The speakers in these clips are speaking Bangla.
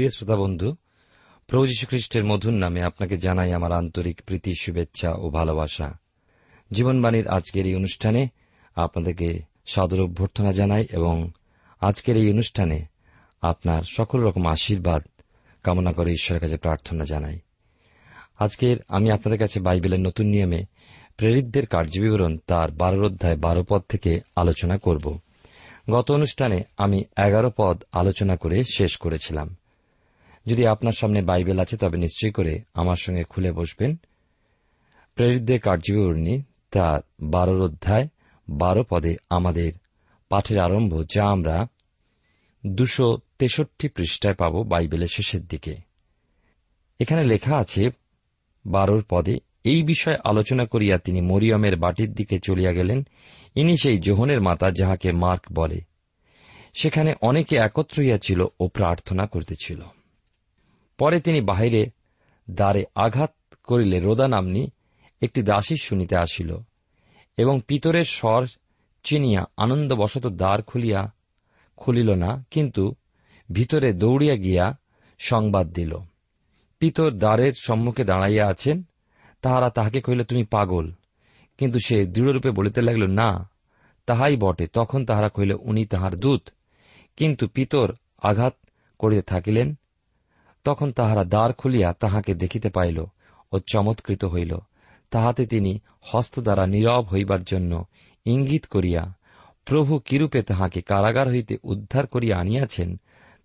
প্রিয় শ্রোতা বন্ধু প্রভু যীশু খ্রিস্টের মধুর নামে আপনাকে জানাই আমার আন্তরিক প্রীতি, শুভেচ্ছা ও ভালোবাসা। জীবনবাণীর আজকের এই অনুষ্ঠানে আপনাদেরকে সাদর অভ্যর্থনা জানাই এবং আজকের এই অনুষ্ঠানে আপনার সকল রকম আশীর্বাদ, কামনা করে ঈশ্বরের কাছে প্রার্থনা জানাই। আজকের আমি আপনাদের কাছে বাইবেলের নতুন নিয়মে প্রেরিতদের কার্যবিবরণ তার বারোর অধ্যায় বারো পদ থেকে আলোচনা করব। গত অনুষ্ঠানে আমি এগারো পদ আলোচনা করে শেষ করেছিলাম। যদি আপনার সামনে বাইবেল আছে, তবে নিশ্চয়ই করে আমার সঙ্গে খুলে বসবেন। প্রেরিতদের কার্যবিবরণী তার বারোর অধ্যায়, বারো পদে আমাদের পাঠের আরম্ভ, যা আমরা দুশো তেষট্টি পৃষ্ঠায় পাব বাইবেলের শেষের দিকে। এখানে লেখা আছে, বারোর পদে, এই বিষয়ে আলোচনা করিয়া তিনি মরিয়মের বাটির দিকে চলিয়া গেলেন। ইনি সেই জোহনের মাতা যাহাকে মার্ক বলে। সেখানে অনেকে একত্র হইয়াছিল ও প্রার্থনা করিতেছিল। পরে তিনি বাহিরে দ্বারে আঘাত করিলে রোদা নামনি একটি দাসী শুনিতে আসিল, এবং পিতরের স্বর চিনিয়া আনন্দবশত দ্বার খুলিয়া খুলিল না, কিন্তু ভিতরে দৌড়িয়া গিয়া সংবাদ দিল। পিতর দ্বারের সম্মুখে দাঁড়াইয়া আছেন, তাহারা তাহাকে কহিল, তুমি পাগল। কিন্তু সে দৃঢ়রূপে বলিতে লাগিল, না, তাহাই বটে। তখন তাহারা কহিল, উনি তাহার দূত। কিন্তু পিতর আঘাত করিতে থাকিলেন তখন তাহারা দ্বার খুলিয়া তাহাকে দেখিতে পাইল ও চমৎকৃত হইল। তাহাতে তিনি হস্ত দ্বারা নীরব হইবার জন্য ইঙ্গিত করিয়া, প্রভু কিরূপে তাহাকে কারাগার হইতে উদ্ধার করিয়া আনিয়াছেন,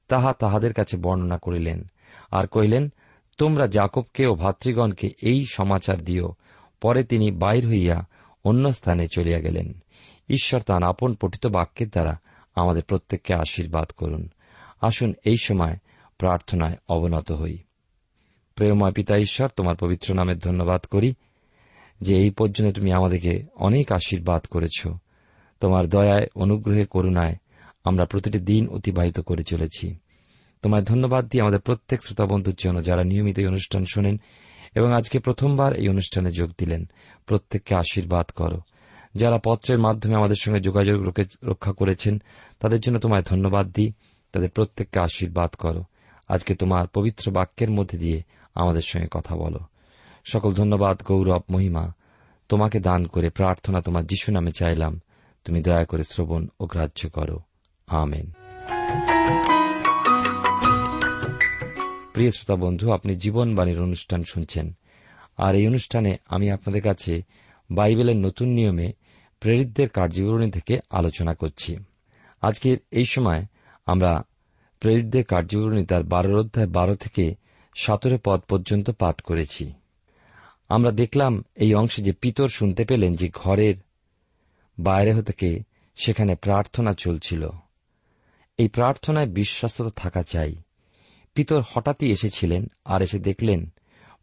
তাহা তাহাদের কাছে বর্ণনা করিলেন। আর কহিলেন, তোমরা জাকবকে ও ভাতৃগণকে এই সমাচার দিও। পরে তিনি বাইর হইয়া অন্য স্থানে চলিয়া গেলেন। ঈশ্বর তাঁর আপন পঠিত বাক্যের দ্বারা আমাদের প্রত্যেককে আশীর্বাদ করুন। আসুন এই সময় প্রার্থনায় অবনত হই। প্রেমময় পিতা ঈশ্বর, তোমার পবিত্র নামের ধন্যবাদ করি যে এই পর্যন্ত তুমি আমাদেরকে অনেক আশীর্বাদ করেছ। তোমার দয়ায়, অনুগ্রহে, করুণায় আমরা প্রতিটি দিন অতিবাহিত করে চলেছি। তোমায় ধন্যবাদ দিয়ে আমাদের প্রত্যেক শ্রোতাবন্ধুর জন্য যারা নিয়মিত এই অনুষ্ঠান শোনেন এবং আজকে প্রথমবার এই অনুষ্ঠানে যোগ দিলেন, প্রত্যেককে আশীর্বাদ করো। যারা পত্রের মাধ্যমে আমাদের সঙ্গে যোগাযোগ রক্ষা করেছেন, তাদের জন্য তোমায় ধন্যবাদ দিই। তাদের প্রত্যেককে আশীর্বাদ করো। আজকে তোমার পবিত্র বাক্যের মধ্যে দিয়ে আমাদের সঙ্গে কথা বলো। সকল ধন্যবাদ, গৌরব, মহিমা। তোমাকে দান করে প্রার্থনা তোমার যিশু নামে চাইলাম। তুমি দয়া করে শ্রবণ ও গ্রাহ্য করো। আমেন। প্রিয় শ্রোতা বন্ধু, আপনি জীবনবাণীর অনুষ্ঠান শুনছেন। আর এই অনুষ্ঠানে আমি আপনাদের কাছে বাইবেলের নতুন নিয়মে প্রেরিতদের কার্যবিবরণী থেকে আলোচনা করছি। আজকের এই সময় আমরা প্রেরিতদের কার্যবিবরণী তার বারো অধ্যায় বারো থেকে সতেরো পদ পর্যন্ত পাঠ করেছি। আমরা দেখলাম এই অংশে যে পিতর শুনতে পেলেন যে ঘরের বাইরে থেকে সেখানে প্রার্থনা চলছিল। এই প্রার্থনায় বিশ্বস্ততা থাকা চাই। পিতর হঠাৎই এসেছিলেন আর এসে দেখলেন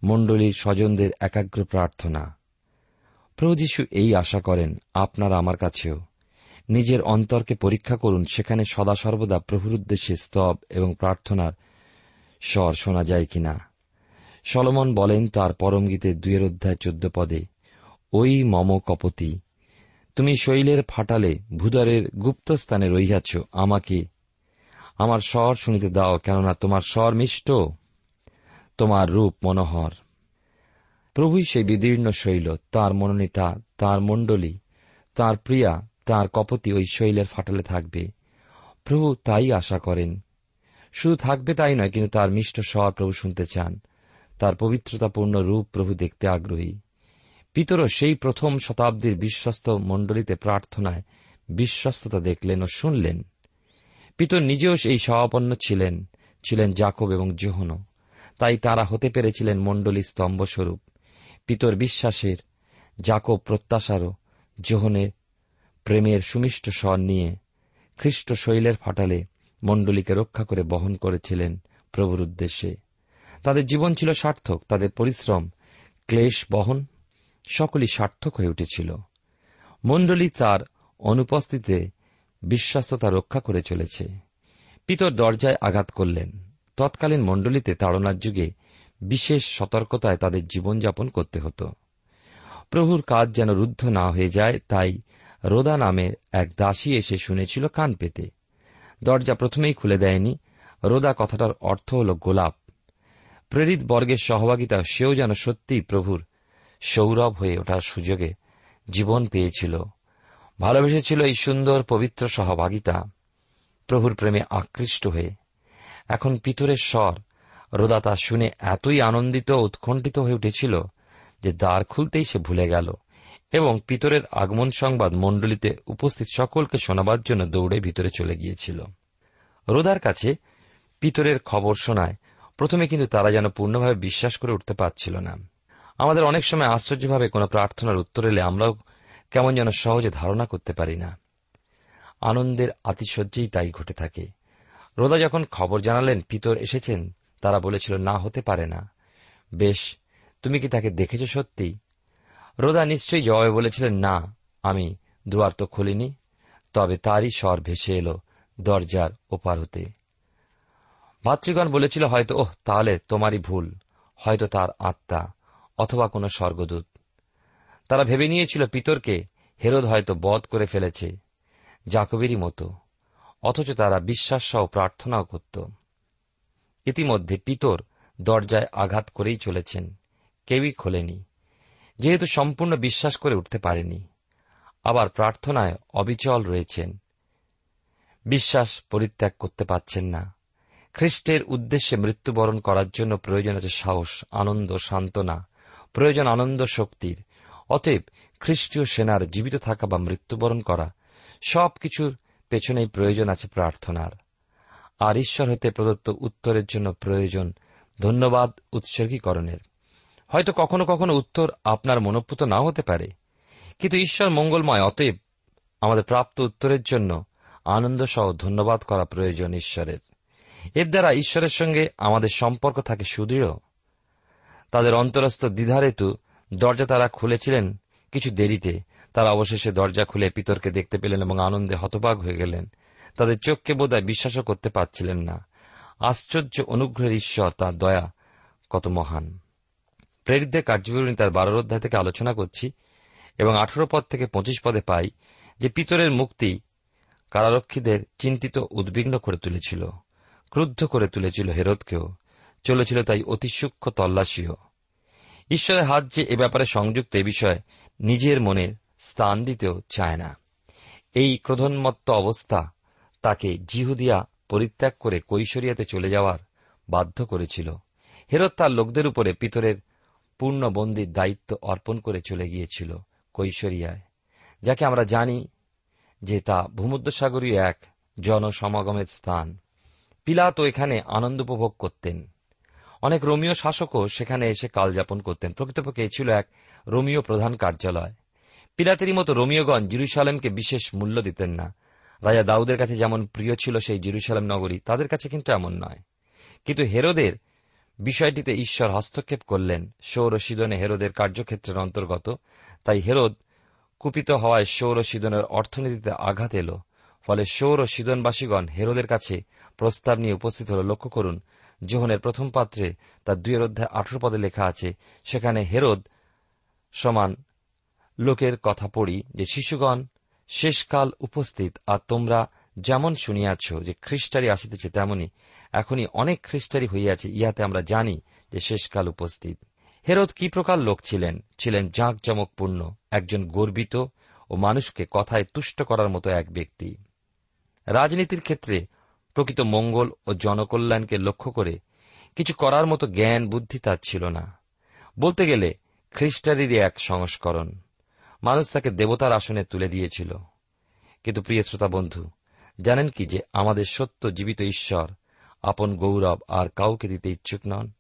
মণ্ডলীর স্বজনদের একাগ্র প্রার্থনা। প্রভু যীশু এই আশা করেন, আপনার আমার কাছেও। নিজের অন্তরকে পরীক্ষা করুন। সেখানে সদা সর্বদা প্রভুর উদ্দেশ্যে স্তব এবং প্রার্থনার স্বর শোনা যায় কিনা। সলমন বলেন তার পরম গীতে দুয়ের অধ্যায় চোদ্দ পদে, ওই মম কপতি, তুমি শৈলের ফাটালে ভূদরের গুপ্তস্থানে রইয়াছ আমাকে। আমার স্বর শুনিতে দাও, কেননা তোমার স্বর মিষ্ট, তোমার রূপ মনোহর। প্রভুই সেই বিদীর্ণ শৈল, তার মনোনীতা, তার মণ্ডলী, তার প্রিয়া তার কপতি ওই শৈলের ফাটালে থাকবে। প্রভু তাই আশা করেন। শুধু থাকবে তাই নয়, কিন্তু তার মিষ্ট স্বর প্রভু শুনতে চান। তার পবিত্রতাপূর্ণ রূপ প্রভু দেখতে আগ্রহী। পিতরও সেই প্রথম শতাব্দীর বিশ্বস্ত মণ্ডলীতে প্রার্থনায় বিশ্বস্ততা দেখলেন ও শুনলেন। পিতর নিজেও সেই সহাপন্ন ছিলেন ছিলেন জাকব এবং জোহন তাই তারা হতে পেরেছিলেন মণ্ডলী স্তম্ভস্বরূপ। পিতর বিশ্বাসের জাকব প্রত্যাশারও, জোহনের প্রেমের সুমিষ্ট স্বর নিয়ে খ্রিস্ট শৈলের ফাটালে মণ্ডলীকে রক্ষা করে বহন করেছিলেন প্রভুর উদ্দেশ্যে। তাদের জীবন ছিল সার্থক, তাদের পরিশ্রম, ক্লেশ, বহন সকলই সার্থক হয়ে উঠেছিল। মণ্ডলী তার অনুপস্থিতিতে বিশ্বাস্ততা রক্ষা করে চলেছে। পিতর দরজায় আঘাত করলেন। তৎকালীন মণ্ডলীতে তাড়নার যুগে বিশেষ সতর্কতায় তাদের জীবনযাপন করতে হতো। প্রভুর কাজ যেন রুদ্ধ না হয়ে যায়, তাই রোদা নামে এক দাসী এসে শুনেছিল কান পেতে। দরজা প্রথমেই খুলে দেয়নি। রোদা কথাটার অর্থ হল গোলাপ। প্রেরিত বর্গের সহভাগিতা, সেও যেন সত্যিই প্রভুর সৌরভ হয়ে ওঠার সুযোগে জীবন পেয়েছিল। ভালোবেসেছিল এই সুন্দর, পবিত্র সহভাগিতা। প্রভুর প্রেমে আকৃষ্ট হয়ে। এখন পিতরের স্বর। রোদা তা শুনে এতই আনন্দিত উৎকণ্ঠিত হয়ে উঠেছিল যে দ্বার খুলতেই সে ভুলে গেল। এবং পিতরের আগমন সংবাদ মণ্ডলীতে উপস্থিত সকলকে শোনাবার জন্য দৌড়ে ভিতরে চলে গিয়েছিল। রোদার কাছে পিতরের খবর শোনায়, প্রথমে কিন্তু তারা যেন পূর্ণভাবে বিশ্বাস করে উঠতে পারছিল না। আমাদের অনেক সময় আশ্চর্যভাবে কোনো প্রার্থনার উত্তর এলে আমরাও কেমন যেন সহজে ধারণা করতে পারি না। আনন্দের আতিশয্যেই তাই ঘটে থাকে। রোদা যখন খবর জানালেন, পিতর এসেছেন, তারা বলেছিল, না হতে পারে না। বেশ, তুমি কি তাকে দেখেছ সত্যি রোদা নিশ্চয়ই জবাবে বলেছিলেন, না, আমি দুয়ার তো খুলিনি। তবে তারই স্বর ভেসে এলো দরজার ওপার হতে। ভাতৃগণ বলেছিল, হয়তো, ওহ, তাহলে তোমারই ভুল। হয়তো তার আত্মা অথবা কোনো স্বর্গদূত। তারা ভেবে নিয়েছিল, পিতরকে হেরোদ হয়তো বধ করে ফেলেছে, জাকবেরই মতো। অথচ তারা বিশ্বাস সহ প্রার্থনাও করত। ইতিমধ্যে পিতর দরজায় আঘাত করেই চলেছেন, কেউই খোলেনি। যেহেতু সম্পূর্ণ বিশ্বাস করে উঠতে পারেনি, আবার প্রার্থনায় অবিচল রয়েছেন। বিশ্বাস পরিত্যাগ করতে পারছেন না। খ্রিস্টের উদ্দেশ্যে মৃত্যুবরণ করার জন্য প্রয়োজন আছে সাহস, আনন্দ, সান্ত্বনা, প্রয়োজন আনন্দ শক্তির। অতএব খ্রিস্টীয় সেনার জীবিত থাকা বা মৃত্যুবরণ করা সব কিছুর পেছনেই প্রয়োজন আছে প্রার্থনার। আর ঈশ্বর হতে প্রদত্ত উত্তরের জন্য প্রয়োজন ধন্যবাদ উৎসর্গীকরণের। হয়তো কখনো কখনো উত্তর আপনার মনোপুত নাও হতে পারে। কিন্তু ঈশ্বর মঙ্গলময়, অতএব আমাদের প্রাপ্ত উত্তরের জন্য আনন্দ সহ ধন্যবাদ করা প্রয়োজন ঈশ্বরের। এর দ্বারা ঈশ্বরের সঙ্গে আমাদের সম্পর্ক থাকে সুদৃঢ়। তাদের অন্তরস্থ দ্বিধারেতু দরজা তারা খুলেছিলেন কিছু দেরিতে। তারা অবশেষে দরজা খুলে পিতরকে দেখতে পেলেন এবং আনন্দে হতবাগ হয়ে গেলেন। তাদের চোখকে বোধহয় বিশ্বাসও করতে পারছিলেন না। আশ্চর্য অনুগ্রহের ঈশ্বর, তার দয়া কত মহান। প্রেরিতদের কার্যবিবরণী তার বারোর অধ্যায় থেকে আলোচনা করছি এবং আঠেরো পদ থেকে পঁচিশ পদে পাই যে পিতরের মুক্তি কারারক্ষীদের চিন্তিত উদ্বিগ্ন করে তুলেছিল, ক্রুদ্ধ করে তুলেছিল হেরদকেও। চলেছিল তাই অতি সূক্ষ্ম তল্লাশিও। ঈশ্বরের হাত যে এ ব্যাপারে সংযুক্ত এ বিষয়ে নিজের মনে স্থান দিতেও চায় না। এই ক্রোধন্মত্ত অবস্থা তাকে জিহুদিয়া পরিত্যাগ করে কৈশরিয়াতে চলে যাওয়ার বাধ্য করেছিল। হেরত তার লোকদের উপরে পিতরের পূর্ণবন্দির দায়িত্ব অর্পণ করে চলে গিয়েছিল কৈশরিয়ায়, যাকে আমরা জানি যে তা ভূমধ্যসাগরীয় এক জনসমাগমের স্থান। পিলাত এখানে আনন্দ উপভোগ করতেন। অনেক রোমীয় শাসকও সেখানে এসে কালযাপন করতেন। প্রকৃতপক্ষে ছিল এক রোমীয় প্রধান কার্যালয়। পিলাতেরই মতো রোমিওগণ জিরুসালেমকে বিশেষ মূল্য দিতেন না। রাজা দাউদের কাছে যেমন প্রিয় ছিল সেই জিরুসালেম নগরী, তাদের কাছে কিন্তু এমন নয়। কিন্তু হেরোদের বিষয়টিতে ঈশ্বর হস্তক্ষেপ করলেন সৌর সিদনে হেরোদের কার্যক্ষেত্রের অন্তর্গত। তাই হেরোদ কুপিত হওয়ায় সৌর সিদনের অর্থনীতিতে আঘাত এল। ফলে সৌর সিদনবাসীগণ হেরোদের কাছে প্রস্তাব নিয়ে উপস্থিত হল। লক্ষ্য করুন, জোহনের প্রথম পাত্রে তার দুইয়ের অধ্যায় আঠেরো পদে লেখা আছে, সেখানে হেরোদ সমান লোকের কথা পড়ি যে, শিশুগণ, শেষকাল উপস্থিত, আর তোমরা যেমন শুনিয়াছ যে খ্রিস্টারি আসিতেছে, তেমনি এখনই অনেক খ্রিস্টারি হইয়াছে, ইহাতে আমরা জানি যে শেষকাল উপস্থিত। হেরোদ কি প্রকার লোক ছিলেন? ছিলেন জাঁকজমকপূর্ণ, একজন গর্বিত ও মানুষকে কথায় তুষ্ট করার মতো এক ব্যক্তি। রাজনীতির ক্ষেত্রে প্রকৃত মঙ্গল ও জনকল্যাণকে লক্ষ্য করে কিছু করার মতো জ্ঞান, বুদ্ধি তার ছিল না। বলতে গেলে খ্রিস্টারিরই এক সংস্করণ। মানুষ তাকে দেবতার আসনে তুলে দিয়েছিল। কিন্তু প্রিয় শ্রোতা বন্ধু জানেন কি যে আমাদের সত্য জীবিত ঈশ্বর আপন গৌরব আর কাউকে দিতে ইচ্ছুক নন।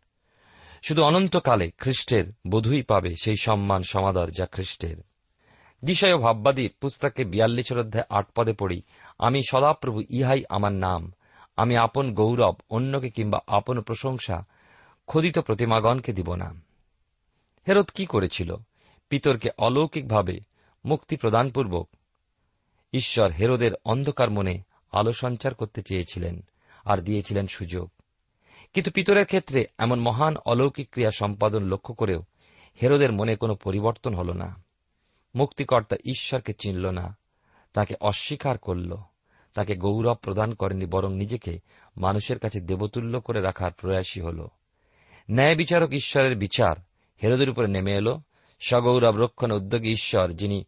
শুধু অনন্তকালে খ্রিস্টের বোধই পাবে সেই সম্মান সমাদর যা খ্রিস্টের। দিশয় ভাববাদীর পুস্তকে বিয়াল্লিশ অধ্যায় আট পদে পড়ি, আমি সদাপ্রভু, ইহাই আমার নাম। আমি আপন গৌরব, অন্যকে কিংবা আপন প্রশংসা, খোদিত প্রতিমাগণকে দিব না। হেরত কি করেছিল? পিতরকে অলৌকিকভাবে মুক্তি প্রদানপূর্বক ঈশ্বর হেরোদের অন্ধকার মনে আলো সঞ্চার করতে চেয়েছিলেন। আর দিয়েছিলেন সুযোগ। কিন্তু পিতরের ক্ষেত্রে এমন মহান অলৌকিক ক্রিয়া সম্পাদন লক্ষ্য করেও হেরোদের মনে কোনো পরিবর্তন হল না। মুক্তিকর্তা ঈশ্বরকে চিনল না, তাকে অস্বীকার করল, তাকে গৌরব প্রদান করেনি, বরং নিজেকে মানুষের কাছে দেবতুল্য করে রাখার প্রয়াসী হল। ন্যায় বিচারক ঈশ্বরের বিচার হেরোদের উপরে নেমে এল। সগৌরব রক্ষণ উদ্যোগী ঈশ্বর, যিনি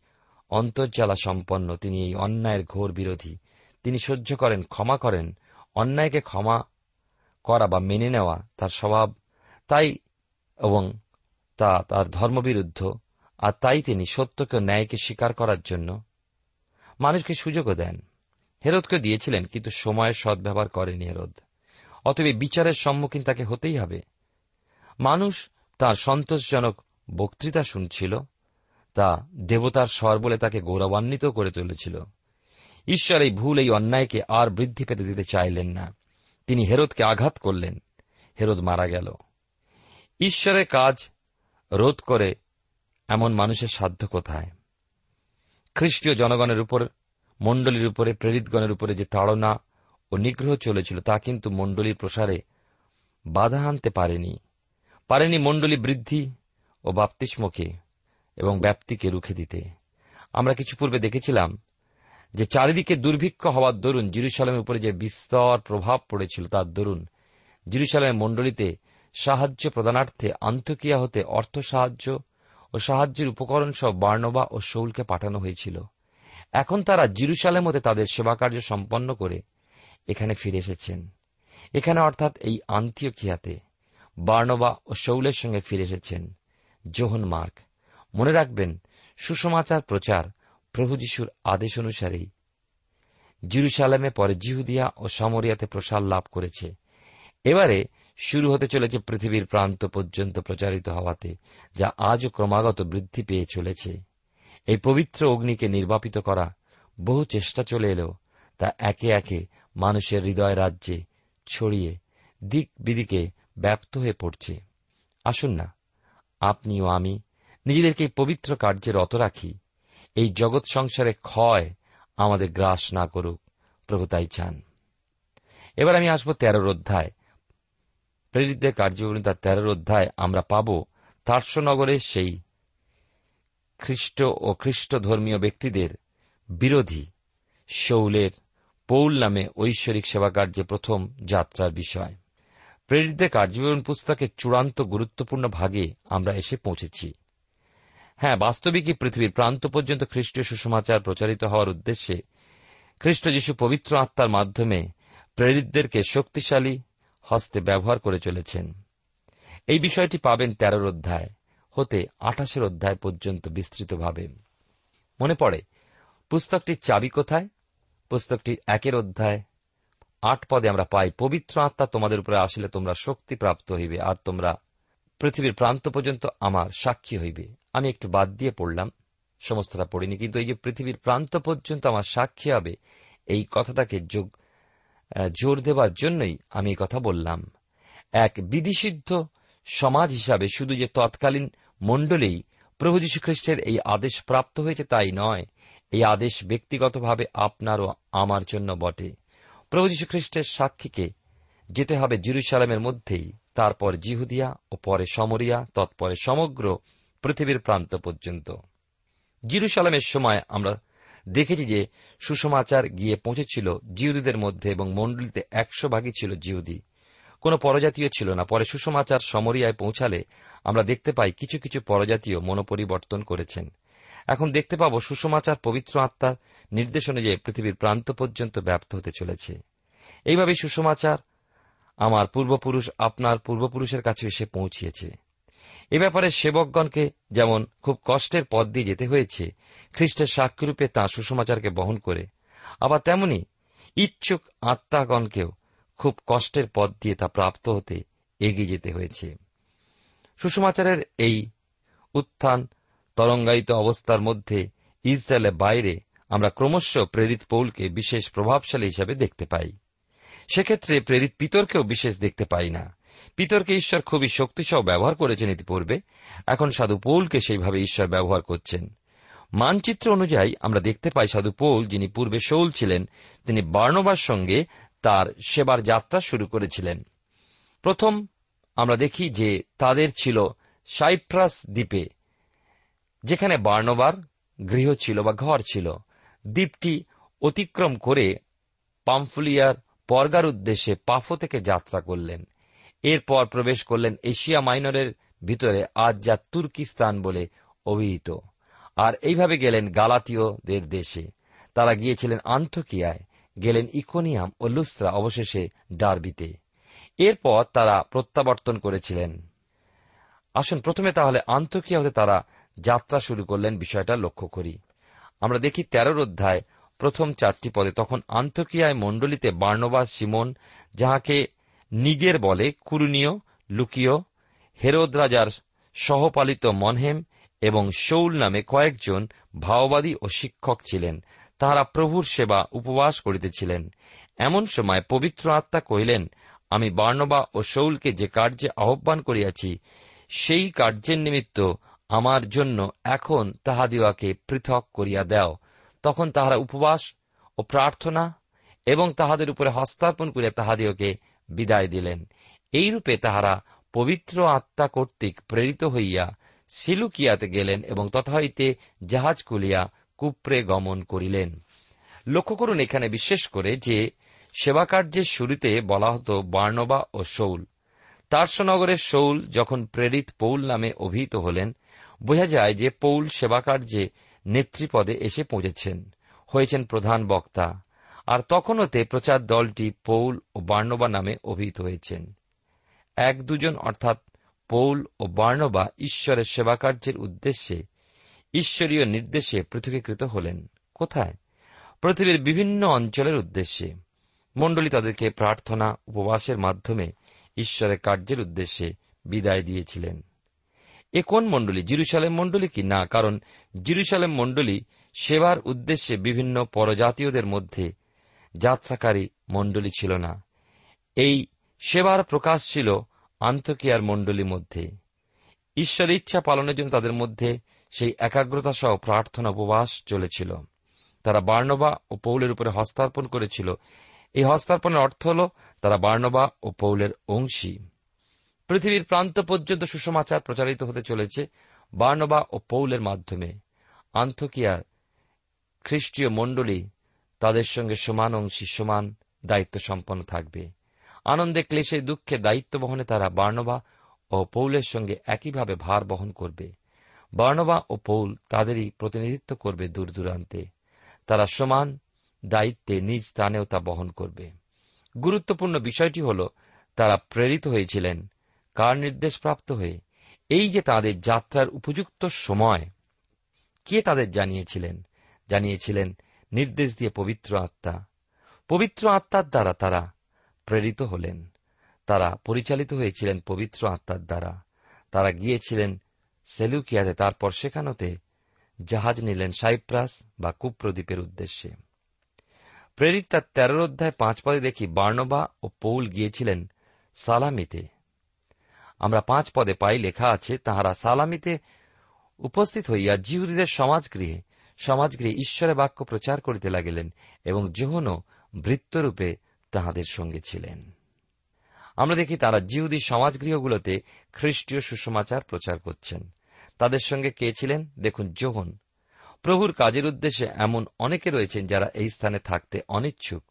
অন্তর্জালা সম্পন্ন, তিনি এই অন্যায়ের ঘোর বিরোধী, তিনি সহ্য করেন, ক্ষমা করেন অন্যায়কে ক্ষমা করা বা মেনে নেওয়া তার স্বভাব, তাই এবং তা তার ধর্মবিরুদ্ধ, আর তাই তিনি সত্যকে ন্যায়কে স্বীকার করার জন্য মানুষকে সুযোগও দেন। হেরোদকে দিয়েছিলেন, কিন্তু সময়ের সদ্ব্যবহার করেনি হেরোদ। অতএব বিচারের সম্মুখীন তাকে হতেই হবে। মানুষ তার সন্তোষজনক বক্তৃতা শুনছিল, তা দেবতার স্বর বলে তাকে গৌরবান্বিত করে তুলেছিল। ঈশ্বর এই ভুল, এই অন্যায়কে আর বৃদ্ধি পেতে দিতে চাইলেন না। তিনি হেরোদকে আঘাত করলেন। হেরোদ মারা গেল। ঈশ্বরের কাজ রোধ করে এমন মানুষের সাধ্য কোথায়? খ্রিস্টীয় জনগণের উপর, মণ্ডলীর উপরে, প্রেরিতগণের উপরে যে তাড়না ও নিগ্রহ চলেছিল, তা কিন্তু মণ্ডলীর প্রসারে বাধা আনতে পারেনি। পারেনি মণ্ডলী বৃদ্ধি ও বাপ্তিস্মকে এবং ব্যাপ্তিকে রুখে দিতে। আমরা কিছু পূর্বে দেখেছিলাম যে চারিদিকে দুর্ভিক্ষ হওয়ার দরুন জিরুসালামের উপরে যে বিস্তর প্রভাব পড়েছিল তার দরুন জিরুসালামের মণ্ডলীতে সাহায্য প্রদানার্থে আন্তকিয়া হতে অর্থ সাহায্য ও সাহায্যের উপকরণ সহ বার্নবা ও শৌলকে পাঠানো হয়েছিল। এখন তারা জিরুসালেম হতে তাদের সেবাকার্য সম্পন্ন করে এখানে ফিরে এসেছেন। এখানে অর্থাৎ এই আন্তিওকিয়াতে বার্নবা ও শৌলের সঙ্গে ফিরে এসেছেন। John Mark. মনে রাখবেন, সুসমাচার প্রচার প্রভু যিশুর আদেশ অনুসারেই জিরুসালামে পরে জিহুদিয়া ও সমরিয়াতে প্রসার লাভ করেছে। এবারে শুরু হতে চলেছে পৃথিবীর প্রান্ত পর্যন্ত প্রচারিত হওয়াতে, যা আজও ক্রমাগত বৃদ্ধি পেয়ে চলেছে। এই পবিত্র অগ্নিকে নির্বাপিত করা বহু চেষ্টা চলে এলেও, তা একে একে মানুষের হৃদয় রাজ্যে ছড়িয়ে দিক বিদিকে ব্যপ্ত হয়ে পড়ছে। আসুন না আপনি ও আমি নিজেদেরকে পবিত্র কার্যে রত রাখি। এই জগৎ সংসারে ক্ষয় আমাদের গ্রাস না করুক, প্রভু তাই চান। এবার আমি আসব তেরোর অধ্যায়। প্রেরিতদের কার্যবলী তার তেরোর অধ্যায় আমরা পাব তার্সনগরের সেই খ্রিস্ট ও খ্রিস্ট ধর্মীয় ব্যক্তিদের বিরোধী শৌলের পৌল নামে ঐশ্বরিক সেবাকার্যে প্রথম যাত্রার বিষয়। প্রেরিতদের কার্যবিবরণ পুস্তকের চূড়ান্ত গুরুত্বপূর্ণ ভাগে আমরা এসে পৌঁছেছি। হ্যাঁ বাস্তবিকই পৃথিবীর প্রান্ত পর্যন্ত খ্রিস্টীয় সুসমাচার প্রচারিত হওয়ার উদ্দেশ্যে খ্রিস্ট যীশু পবিত্র আত্মার মাধ্যমে প্রেরিতদেরকে শক্তিশালী হস্তে ব্যবহার করে চলেছেন। এই বিষয়টি পাবেন তেরোর অধ্যায়, হতে আঠাশের অধ্যায় পর্যন্ত বিস্তৃতভাবে। মনে পড়ে, পুস্তকটির চাবি কোথায়? পুস্তকটি একের অধ্যায়, আট পদে আমরা পাই, পবিত্র আত্মা তোমাদের উপরে আসলে তোমরা শক্তি প্রাপ্ত হইবে, আর তোমরা পৃথিবীর প্রান্ত পর্যন্ত আমার সাক্ষী হইবে। আমি একটু বাদ দিয়ে পড়লাম। সমস্তটা পড়িনি, কিন্তু এই যে পৃথিবীর প্রান্ত পর্যন্ত আমার সাক্ষী হবে, এই কথাটাকে যোগ জোর দেবার জন্যই আমি এই কথা বললাম। এক বিধিসিদ্ধ সমাজ হিসাবে শুধু যে তৎকালীন মণ্ডলেই প্রভু যীশুখ্রিস্টের এই আদেশ প্রাপ্ত হয়েছে তাই নয়, এই আদেশ ব্যক্তিগতভাবে আপনার ও আমার জন্য বটে। প্রভু যীশুখ্রিস্টের সাক্ষীকে যেতে হবে জিরুসালামের মধ্যেই, তারপর জিহুদিয়া ও পরে সমরিয়া, তৎপরে সমগ্র পৃথিবীর প্রান্ত পর্যন্ত। জিরুসালামের সময় আমরা দেখেছি যে সুসমাচার গিয়ে পৌঁছেছিল জিহুদীদের মধ্যে এবং মণ্ডলীতে একশো ভাগই ছিল জিহুদি। কোন পরজাতীয় ছিল না। পরে সুসমাচার সমরিয়ায় পৌঁছালে আমরা দেখতে পাই কিছু কিছু পরজাতীয় মনোপরিবর্তন করেছেন। এখন দেখতে পাব সুসমাচার পবিত্র আত্মার নির্দেশ অনুযায়ী পৃথিবীর প্রান্ত পর্যন্ত ব্যপ্ত হতে চলেছে। এইভাবে সুসমাচার আমার পূর্বপুরুষ আপনার পূর্বপুরুষের কাছে এসে পৌঁছিয়েছে। এ ব্যাপারে সেবকগণকে যেমন খুব কষ্টের পথ দিয়ে যেতে হয়েছে, খ্রিস্টের সাক্ষীরূপে তাঁর সুসমাচারকে বহন করে, আবার তেমনি ইচ্ছুক আত্মাগণকেও খুব কষ্টের পথ দিয়ে তা প্রাপ্ত হতে এগিয়ে যেতে হয়েছে। সুসমাচারের এই উত্থান তরঙ্গায়িত অবস্থার মধ্যে ইসরায়েলের বাইরে আমরা ক্রমশ প্রেরিত পৌলকে বিশেষ প্রভাবশালী হিসাবে দেখতে পাই। সেক্ষেত্রে প্রেরিত পিতরকেও বিশেষ দেখতে পাই না। পিতরকে ঈশ্বর খুবই শক্তিসহ ব্যবহার করেছেন ইতিপূর্বে এখন সাধু পৌলকে সেইভাবে ঈশ্বর ব্যবহার করছেন। মানচিত্র অনুযায়ী আমরা দেখতে পাই সাধু পৌল, যিনি পূর্বে শৌল ছিলেন, তিনি বার্নবার সঙ্গে তার সেবার যাত্রা শুরু করেছিলেন। প্রথম আমরা দেখি যে তাদের ছিল সাইপ্রাস দ্বীপে, যেখানে বার্নবার গৃহ ছিল বা ঘর ছিল। দ্বীপটি অতিক্রম করে পামফুলিয়ার পর্গার উদ্দেশ্যে পাফো থেকে যাত্রা করলেন। এরপর প্রবেশ করলেন এশিয়া মাইনরের ভিতরে, আজ যা তুর্কিস্তান বলে অভিহিত। আর এইভাবে গেলেন গালাতীয়দের দেশে। তারা গিয়েছিলেন আন্তকিয়ায়, গেলেন ইকোনিয়াম ও লুস্ত্রা, অবশেষে ডারবিতে। এরপর তারা প্রত্যাবর্তন করেছিলেন। আসুন, প্রথমে তাহলে আন্তকিয়া হতে তারা যাত্রা শুরু করলেন, বিষয়টা লক্ষ্য করি। আমরা দেখি তেরোর অধ্যায়, প্রথম চারটি পদে, তখন আন্তকিয়ায় মণ্ডলীতে বার্নবাস সিমন, যাহাকে নিগের বলে কুরুনীয়, লুকিয়, হেরোদ রাজার সহপালিত মনহেম এবং শৌল নামে কয়েকজন ভাওবাদী ও শিক্ষক ছিলেন। তাহারা প্রভুর সেবা উপবাস করিতেছিলেন। এমন সময় পবিত্র আত্মা কহিলেন, আমি বার্নবা ও শৌলকে যে কার্যে আহ্বান করিয়াছি, সেই কার্যের নিমিত্ত আমার জন্য এখন তাহাদিওয়াকে পৃথক করিয়া দেও। তখন তাহারা উপবাস ও প্রার্থনা এবং তাহাদের উপরে হস্তার্পণ করিয়া তাহাদিওকে বিদায় দিলেন। এইরূপে তাহারা পবিত্র আত্মা কর্তৃক প্রেরিত হইয়া সিলুকিয়াতে গেলেন এবং তথা হইতে জাহাজ কুলিয়া কুপ্রে গমন করিলেন। লক্ষ্য করুন এখানে বিশেষ করে যে সেবাকার্যের শুরুতে বলা হতো বার্নবা ও শৌল। তার্সনগরের শৌল যখন প্রেরিত পৌল নামে অভিহিত হলেন, বোঝা যায় যে পৌল সেবাকার্যে নেতৃপদে এসে পৌঁছেছেন। হয়েছেন প্রধান বক্তা। আর তখনতে প্রচার দলটি পৌল ও বার্নবা নামে অভিহিত হয়েছেন। এক দুজন অর্থাৎ পৌল ও বার্নবা ঈশ্বরের সেবাকার্যের উদ্দেশ্যে ঈশ্বরীয় নির্দেশে পৃথকীকৃত হলেন। কোথায়? পৃথিবীর বিভিন্ন অঞ্চলের উদ্দেশ্যে। মণ্ডলী তাদেরকে প্রার্থনা, উপবাসের মাধ্যমে ঈশ্বরের কার্যের উদ্দেশ্যে বিদায় দিয়েছিলেন। এ কোন মণ্ডলী? জিরুসালেম মণ্ডলী কি? না, কারণ জিরুসালেম মণ্ডলী সেবার উদ্দেশ্যে বিভিন্ন পরজাতীয়দের মধ্যে যাত্রাকারী মণ্ডলী ছিল না। এই সেবার প্রকাশ ছিল আন্তকিয়ার মণ্ডলীর মধ্যে। ঈশ্বরের ইচ্ছা পালনের জন্য তাদের মধ্যে সেই একাগ্রতা সহ প্রার্থনা উপবাস চলেছিল। তারা বার্নবা ও পৌলের উপরে হস্তার্পণ করেছিল। এই হস্তার্পণের অর্থ হল, তারা বার্নবা ও পৌলের অংশী। পৃথিবীর প্রান্ত পর্যন্ত সুসমাচার প্রচারিত হতে চলেছে বার্নবা ও পৌলের মাধ্যমে। আন্তকিয়ার খ্রিস্টীয় মণ্ডলী তাদের সঙ্গে সমান অংশী সমান দায়িত্ব সম্পন্ন থাকবে। আনন্দে ক্লেশে দুঃখে দায়িত্ব বহনে তারা বার্নবা ও পৌলের সঙ্গে একইভাবে ভার বহন করবে। বার্নবা ও পৌল তাদেরই প্রতিনিধিত্ব করবে দূর দূরান্তে। তারা সমান দায়িত্বে নিজ স্থানেও তা বহন করবে। গুরুত্বপূর্ণ বিষয়টি হল, তারা প্রেরিত হয়েছিলেন। কার নির্দেশ প্রাপ্ত হয়ে? এই যে তাদের যাত্রার উপযুক্ত সময়, কে তাদের জানিয়েছিলেন? জানিয়েছিলেন নির্দেশ দিয়ে পবিত্র আত্মা, পবিত্র আত্মার দ্বারা তারা প্রেরিত হলেন। তারা পরিচালিত হয়েছিলেন পবিত্র আত্মার দ্বারা। তারা গিয়েছিলেন সেলুকিয়াতে, তারপর সেখানতে জাহাজ নিলেন সাইপ্রাস বা কুপ্রদ্বীপের উদ্দেশ্যে। প্রেরিত তার তেরোর অধ্যায় পাঁচ পদে দেখি বার্নবা ও পৌল গিয়েছিলেন সালামিতে। আমরা পাঁচ পদে পাই লেখা আছে, তাহারা সালামিতে উপস্থিত হইয়া জিহুদীদের সমাজগৃহে সমাজগৃহে ঈশ্বরের বাক্য প্রচার করিতে লাগিলেন এবং যোহনও বৃত্তরূপে তাহাদের সঙ্গে ছিলেন। আমরা দেখি তারা জিহুদী সমাজগৃহগুলোতে খ্রিস্টীয় সুসমাচার প্রচার করছেন। তাদের সঙ্গে কে ছিলেন? দেখুন যোহন প্রভুর কাজের উদ্দেশ্যে এমন অনেকে রয়েছেন যারা এই স্থানে থাকতে অনিচ্ছুক।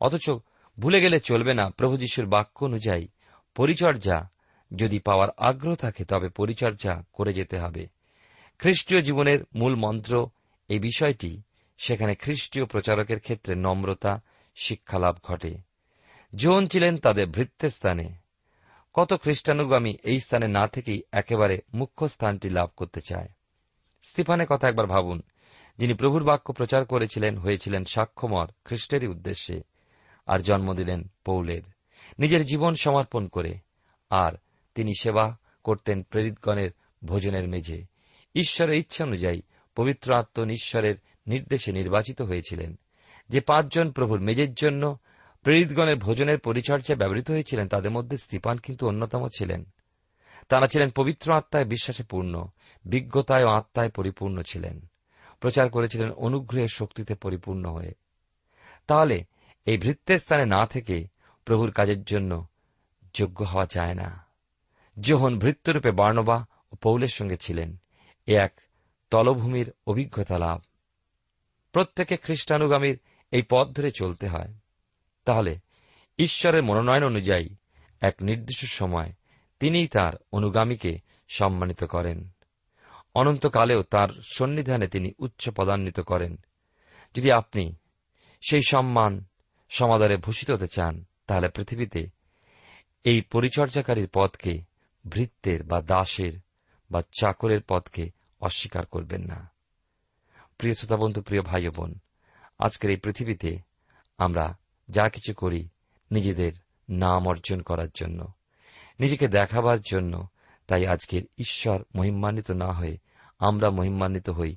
অথচ ভুলে গেলে চলবে না প্রভু যিশুর বাক্য অনুযায়ী পরিচর্যা। যদি পাওয়ার আগ্রহ থাকে, তবে পরিচর্যা করে যেতে হবে। খ্রিস্টীয় জীবনের মূল মন্ত্র এই বিষয়টি সেখানে খ্রিস্টীয় প্রচারকের ক্ষেত্রে নম্রতা, শিক্ষালাভ ঘটে। জোন ছিলেন তাদের ভৃত্যের স্থানে। কত খ্রিস্টানুগামী এই স্থানে না থেকেই একেবারে মুখ্য স্থানটি লাভ করতে চায়। স্তিফানের কথা একবার ভাবুন। যিনি প্রভুর বাক্য প্রচার করেছিলেন, হয়েছিলেন সাক্ষ্যমর খ্রিস্টেরই উদ্দেশ্যে আর জন্ম দিলেন পৌলের। নিজের জীবন সমর্পণ করে আর তিনি সেবা করতেন প্রেরিতগণের ভোজনের মেঝে। ঈশ্বরের ইচ্ছা অনুযায়ী পবিত্র আত্মন ঈশ্বরের নির্দেশে নির্বাচিত হয়েছিলেন, যে পাঁচজন প্রভুর মেজের জন্য প্রেরিতগণের ভোজনের পরিচর্যায় ব্যবহৃত হয়েছিলেন, তাদের মধ্যে স্তিপান কিন্তু অন্যতম ছিলেন। তারা ছিলেন পবিত্র আত্মায় বিশ্বাসে পূর্ণ, বিজ্ঞতায় ও আত্মায় পরিপূর্ণ ছিলেন, প্রচার করেছিলেন অনুগ্রহের শক্তিতে পরিপূর্ণ হয়ে। তাহলে এই ভৃত্যের স্থানে না থেকে প্রভুর কাজের জন্য যোগ্য হওয়া যায় না। যোহন ভৃত্যরূপে বার্নবা ও পৌলের সঙ্গে ছিলেন, এ এক তলভূমির অভিজ্ঞতা লাভ। প্রত্যেকে খ্রিস্টানুগামীর এই পথ ধরে চলতে হয়। তাহলে ঈশ্বরের মনোনয়ন অনুযায়ী এক নির্দিষ্ট সময় তিনিই তার অনুগামীকে সম্মানিত করেন। অনন্তকালেও তার সন্নিধানে তিনি উচ্চ পদান্বিত করেন। যদি আপনি সেই সম্মান সমাদারে ভূষিত হতে চান, তাহলে পৃথিবীতে এই পরিচর্যাকারীর পদকে ভৃত্যের বা দাসের বা চাকরের পদকে অস্বীকার করবেন না। প্রিয় শ্রোতা বন্ধু, প্রিয় ভাই বোন, আজকের এই পৃথিবীতে আমরা যা কিছু করি নিজেদের নাম অর্জন করার জন্য, নিজেকে দেখাবার জন্য, তাই আজকের ঈশ্বর মহিমান্বিত না হয়ে আমরা মহিমান্বিত হই।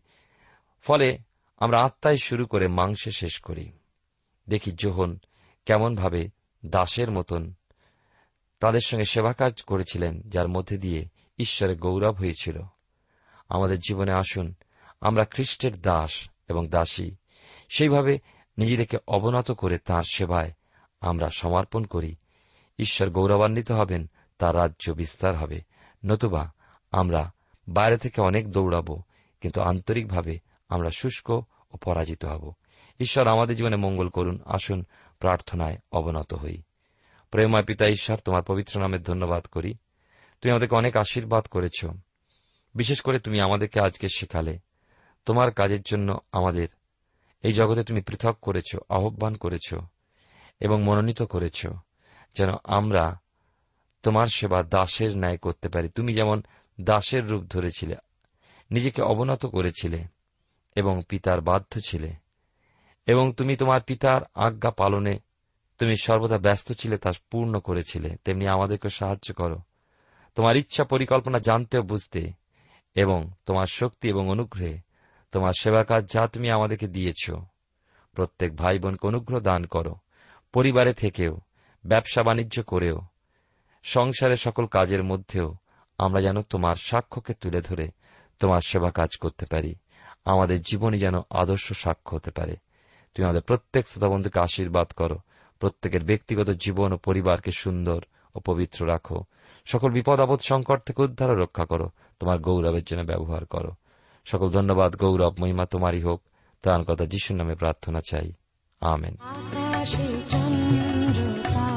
ফলে আমরা আত্মায় শুরু করে মাংসে শেষ করি। দেখি যোহন কেমনভাবে দাসের মতন তাদের সঙ্গে সেবা কাজ করেছিলেন, যার মধ্যে দিয়ে ঈশ্বরের গৌরব হয়েছিল। আমাদের জীবনে আসুন। আমরা খ্রিস্টের দাস এবং দাসী। সেইভাবে নিজেদেরকে অবনত করে তাঁর সেবায় আমরা সমর্পণ করি। ঈশ্বর গৌরবান্বিত হবেন, তার রাজ্য বিস্তার হবে। নতুবা আমরা বাইরে থেকে অনেক দৌড়াবো, কিন্তু আন্তরিকভাবে আমরা শুষ্ক ও পরাজিত হব। ঈশ্বর আমাদের জীবনে মঙ্গল করুন, আসুন প্রার্থনায় অবনত হই। প্রেময় পিতা, ঈশ্বর, তোমার পবিত্র নামের ধন্যবাদ করি। তুমি আমাদেরকে অনেক আশীর্বাদ করেছ। বিশেষ করে তুমি আমাদেরকে আজকে শেখালে। তোমার কাজের জন্য আমাদের। এই জগতে তুমি পৃথক করেছ, আহ্বান করেছ এবং মনোনীত করেছ, যেন আমরা তোমার সেবা দাসের ন্যায় করতে পারি। তুমি যেমন দাসের রূপ ধরেছিলে, নিজেকে অবনত করেছিলে এবং পিতার বাধ্য ছিলে এবং তুমি তোমার পিতার আজ্ঞা পালনে তুমি সর্বদা ব্যস্ত ছিলে তা পূর্ণ করেছিলে। তেমনি আমাদেরকে সাহায্য করো। তোমার ইচ্ছা পরিকল্পনা জানতে ও বুঝতে এবং তোমার শক্তি এবং অনুগ্রহে তোমার সেবা কাজ যা তুমি আমাদেরকে দিয়েছ। প্রত্যেক ভাই বোনকে অনুগ্রহ দান করো। পরিবারে থেকেও, ব্যবসা বাণিজ্য করেও সংসারের সকল কাজের মধ্যেও আমরা যেন তোমার সাক্ষ্যকে তুলে ধরে তোমার সেবা কাজ করতে পারি। আমাদের জীবনই যেন আদর্শ সাক্ষ্য হতে পারে। তুমি আমাদের প্রত্যেক শ্রোতাবন্ধুকে আশীর্বাদ করো। প্রত্যেকের ব্যক্তিগত জীবন ও পরিবারকে সুন্দর ও পবিত্র রাখো। সকল বিপদ, আপদ, সংকট থেকে উদ্ধার রক্ষা করো। তোমার গৌরবের জন্য ব্যবহার করো। সকল ধন্যবাদ, গৌরব, মহিমা তোমারই হোক। তার কথা যিশুর নামে প্রার্থনা চাই। আমেন। আকাশে চন্দ্র